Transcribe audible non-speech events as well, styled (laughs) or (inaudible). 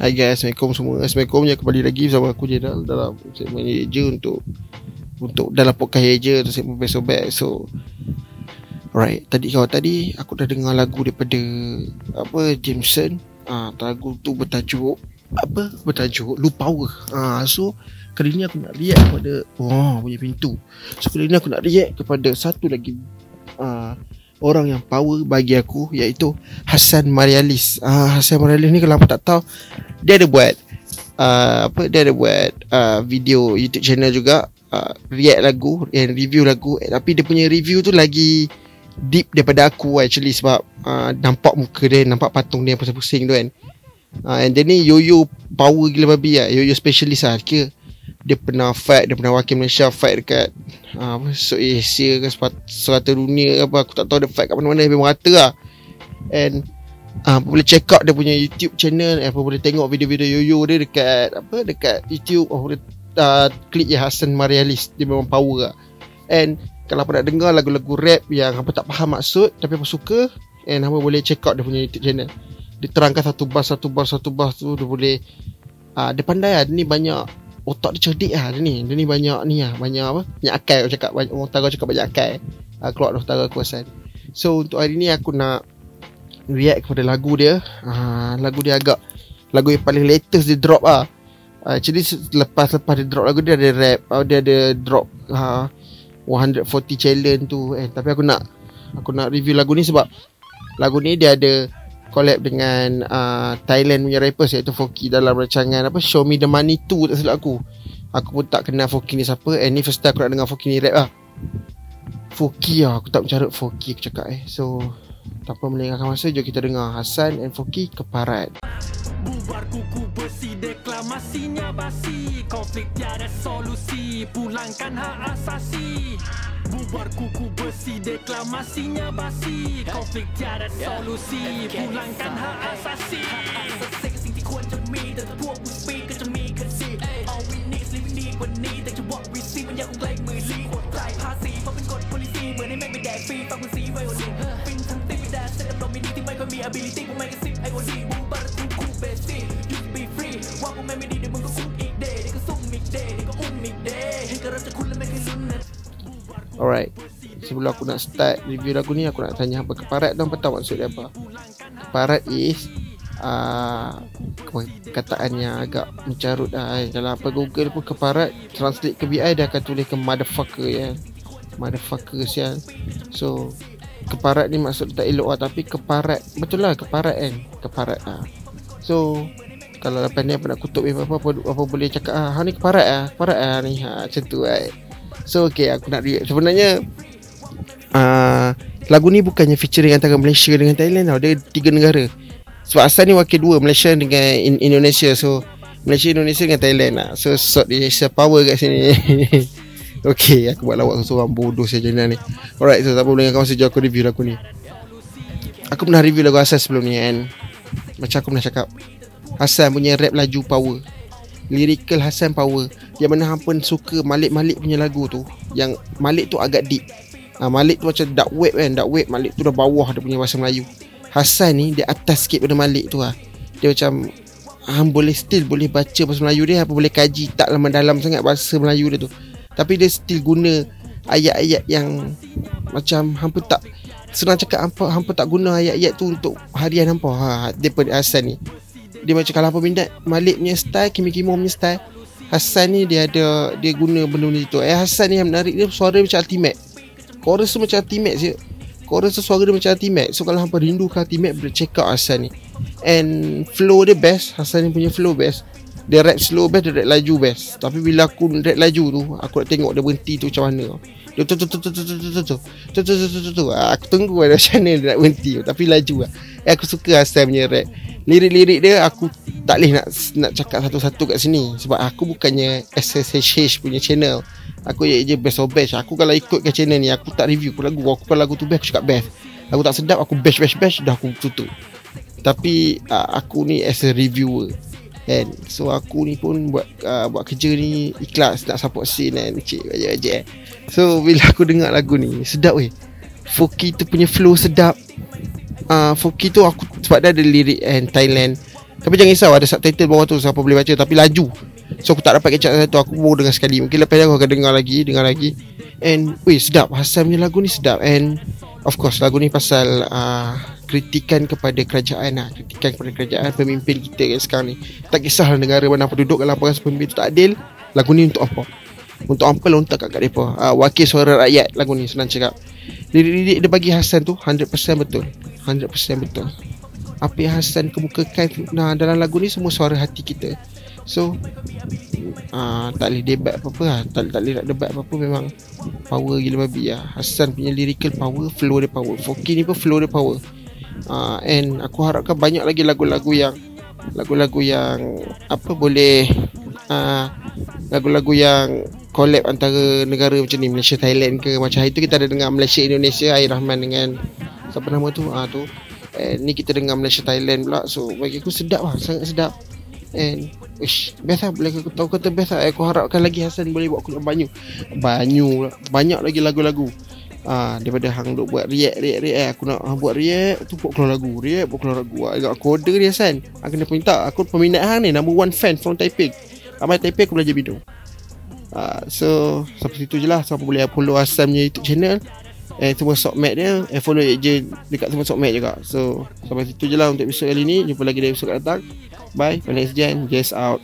Hai guys, Assalamualaikum semua. Assalamualaikum ya kembali lagi bersama aku Jedal Dalam segmen je untuk Untuk dalam podcast je Untuk segmen best of best. So Alright, tadi kau tadi Aku dah dengar lagu daripada Apa, Jameson. Ah, Lagu tu bertajuk Apa, bertajuk Lu Power. Ah, So Kali ni aku nak react kepada Oh, punya pintu. So kali ni aku nak react kepada Satu lagi ah, orang yang power bagi aku iaitu Hassan Marialis. Ah Hassan Marialis ni kalau apa tak tahu dia ada buat uh, apa dia ada buat uh, video YouTube channel juga uh, react lagu and review lagu tapi dia punya review tu lagi deep daripada aku actually sebab uh, nampak muka dia nampak patung dia pusing-pusing tu kan. Uh, and dia ni yo-yo power gila babi lah. Yo-yo specialist lah. Kira dia pernah fight dia pernah wakil Malaysia fight dekat uh, apa so Asia ke serata dunia ke apa aku tak tahu dia fight kat mana-mana memang rata lah and uh, boleh check out dia punya YouTube channel apa boleh tengok video-video yoyo dia dekat apa dekat YouTube oh, boleh uh, klik je Hassan Marialis dia memang power lah. And kalau apa nak dengar lagu-lagu rap yang apa tak faham maksud tapi apa suka and apa boleh check out dia punya YouTube channel. Dia terangkan satu bar satu bar satu bar tu dia boleh uh, dia pandai lah dia ni banyak otak dia cerdik lah dia ni. Dia ni banyak ni lah banyak apa banyak akal cakap banyak orang utara cakap banyak akal. Uh, keluar dari utara kuasaan so untuk hari ni aku nak react kepada lagu dia uh, lagu dia agak lagu yang paling latest dia drop lah uh, actually lepas-lepas dia drop lagu dia ada rap uh, dia ada drop uh, 140 challenge tu eh tapi aku nak aku nak review lagu ni sebab lagu ni dia ada collab dengan uh, Thailand punya rappers iaitu Foki dalam rancangan apa Show Me The Money 2 tak silap aku. Aku pun tak kenal Foki ni siapa and ni first time aku nak dengar Foki ni rap lah. Foki lah aku tak mencarut Foki aku cakap eh. So tanpa melengahkan masa jom kita dengar Hasan and Foki keparat. Bubar kuku besi deklamasinya basi Konflik tiada solusi Pulangkan hak asasi Bubar kuku besi deklamasinya basi Konflik tiada solusi Pulangkan hak asasi All we need is living need what need แต่จะ what we see มันยังคงไกลมือลี พวกแม่งก็ซิปไอโอดีบูบัตคูคูเบสซี่ used to be free ว่าพวกแม่งไม่ดีเดี๋ยวมึงก็คุกอีกเดย์เดี๋ยวก็ซุ่มอีกเดย์เดี๋ยวก็อุ้มอีกเดย์เห็นกระรับจะคุณและไม่เคยลุ้นนะ Alright Sebelum aku nak start review lagu ni Aku nak tanya apa keparat tu Apa tahu maksud dia apa Keparat is uh, Kataan yang agak mencarut lah eh. Dalam apa Google pun keparat Translate ke BI Dia akan tulis ke motherfucker ya Motherfucker sial So Keparat ni maksud tak elok lah Tapi keparat Betul lah keparat kan? Keparat lah So kalau lepas ni apa nak kutuk apa, apa, apa, apa boleh cakap ah, ha ni keparat ah. Keparat ah ni ha macam tu right. So okay aku nak react. Sebenarnya uh, Lagu ni bukannya featuring antara Malaysia dengan Thailand tau. Dia tiga negara. Sebab asal ni wakil dua Malaysia dengan in- Indonesia. So Malaysia, Indonesia dengan Thailand lah. So sort dia power kat sini (laughs) Okay aku buat lawak seorang bodoh saja ni. Alright so tak apa boleh masa aku review lagu ni. Aku pernah review lagu asal sebelum ni kan? Macam aku pernah cakap Hassan punya rap laju power. Lyrical Hassan power. Yang mana hang pun suka Malik-Malik punya lagu tu Yang Malik tu agak deep. Ha, Malik tu macam dark web kan? Dark web Malik tu dah bawah dia punya bahasa Melayu. Hassan ni dia atas sikit pada Malik tu lah Dia macam Hang boleh still boleh baca bahasa Melayu dia Apa boleh kaji tak lama dalam sangat bahasa Melayu dia tu Tapi dia still guna Ayat-ayat yang Macam hampa tak Senang cakap hampa, hampa tak guna ayat-ayat tu Untuk harian hampa. Ha, Dia pada Hassan ni. Dia macam kalau apa minat Malik punya style Kimi Kimo punya style Hassan ni dia ada Dia guna benda ni tu. Eh Hassan ni yang menarik dia Suara dia macam ultimate. Chorus tu macam ultimate je. Chorus tu suara dia macam ultimate. So kalau hampa rindu ke ultimate Boleh check out Hassan ni. And flow dia best. Hassan ni punya flow best Dia rap slow best Dia rap laju best Tapi bila aku rap laju tu Aku nak tengok dia berhenti tu macam mana dia tu tu tu tu tu tu tu tu tu tu tu tu tu tu aku tunggu ada macam mana dia nak berhenti tapi laju lah eh, aku suka Hassan punya rap lirik-lirik dia aku tak boleh nak nak cakap satu-satu kat sini sebab aku bukannya SSH punya channel aku je je best of best aku kalau ikut ke channel ni aku tak review aku lagu aku kalau lagu tu best aku cakap best aku tak sedap aku bash bash bash dah aku tutup tapi uh, aku ni as a reviewer kan. So aku ni pun buat uh, buat kerja ni ikhlas nak support scene kan cik aja aja so bila aku dengar lagu ni sedap weh. Foki tu punya flow sedap. Uh, Foki tu aku sebab dia ada lirik and Thailand. Tapi jangan risau Ada subtitle bawah tu Siapa boleh baca Tapi laju. So aku tak dapat up satu Aku baru dengar sekali. Mungkin lepas ni aku akan dengar lagi Dengar lagi. And Weh sedap. Hassan punya lagu ni sedap. And Of course lagu ni pasal uh, Kritikan kepada kerajaan lah. Kritikan kepada kerajaan Pemimpin kita kan sekarang ni. Tak kisahlah negara mana apa duduk Kalau apa pemimpin tak adil Lagu ni untuk apa? Untuk apa lontak kat mereka uh, Wakil suara rakyat Lagu ni senang cakap. Lirik-lirik dia bagi Hassan tu 100% betul. 100% betul. Apa yang Hassan kemukakan nah, dalam lagu ni semua suara hati kita. So uh, tak boleh debat apa-apa lah. tak, tak boleh nak debat apa-apa memang power gila babi lah. Hassan punya lyrical power flow dia power. Foki ni pun flow dia power uh, and aku harapkan banyak lagi lagu-lagu yang lagu-lagu yang apa boleh uh, lagu-lagu yang collab antara negara macam ni Malaysia Thailand ke macam hari tu kita ada dengar Malaysia Indonesia Air Rahman dengan siapa nama tu? Ah uh, tu. And ni kita dengar Malaysia Thailand pula. So bagi aku sedap lah Sangat sedap. And Ish, best lah. Boleh aku tahu kata best lah Aku harapkan lagi Hassan boleh buat banyu. Banyu lah Banyak lagi lagu-lagu Ah, daripada hang duk buat react react react aku nak hang buat react tu buat keluar lagu react buat keluar lagu. Agak aku order dia Hassan aku kena minta aku peminat hang ni number one fan from Taipei. Amai Taipei aku belajar bidung. Ah, so sampai situ je lah. Siapa boleh follow Hassan punya YouTube channel. Eh semua sokmat dia Eh follow je Dekat semua sokmat juga. So Sampai situ je lah Untuk episode kali ni. Jumpa lagi dari episode akan datang. Bye My is Jen Jess out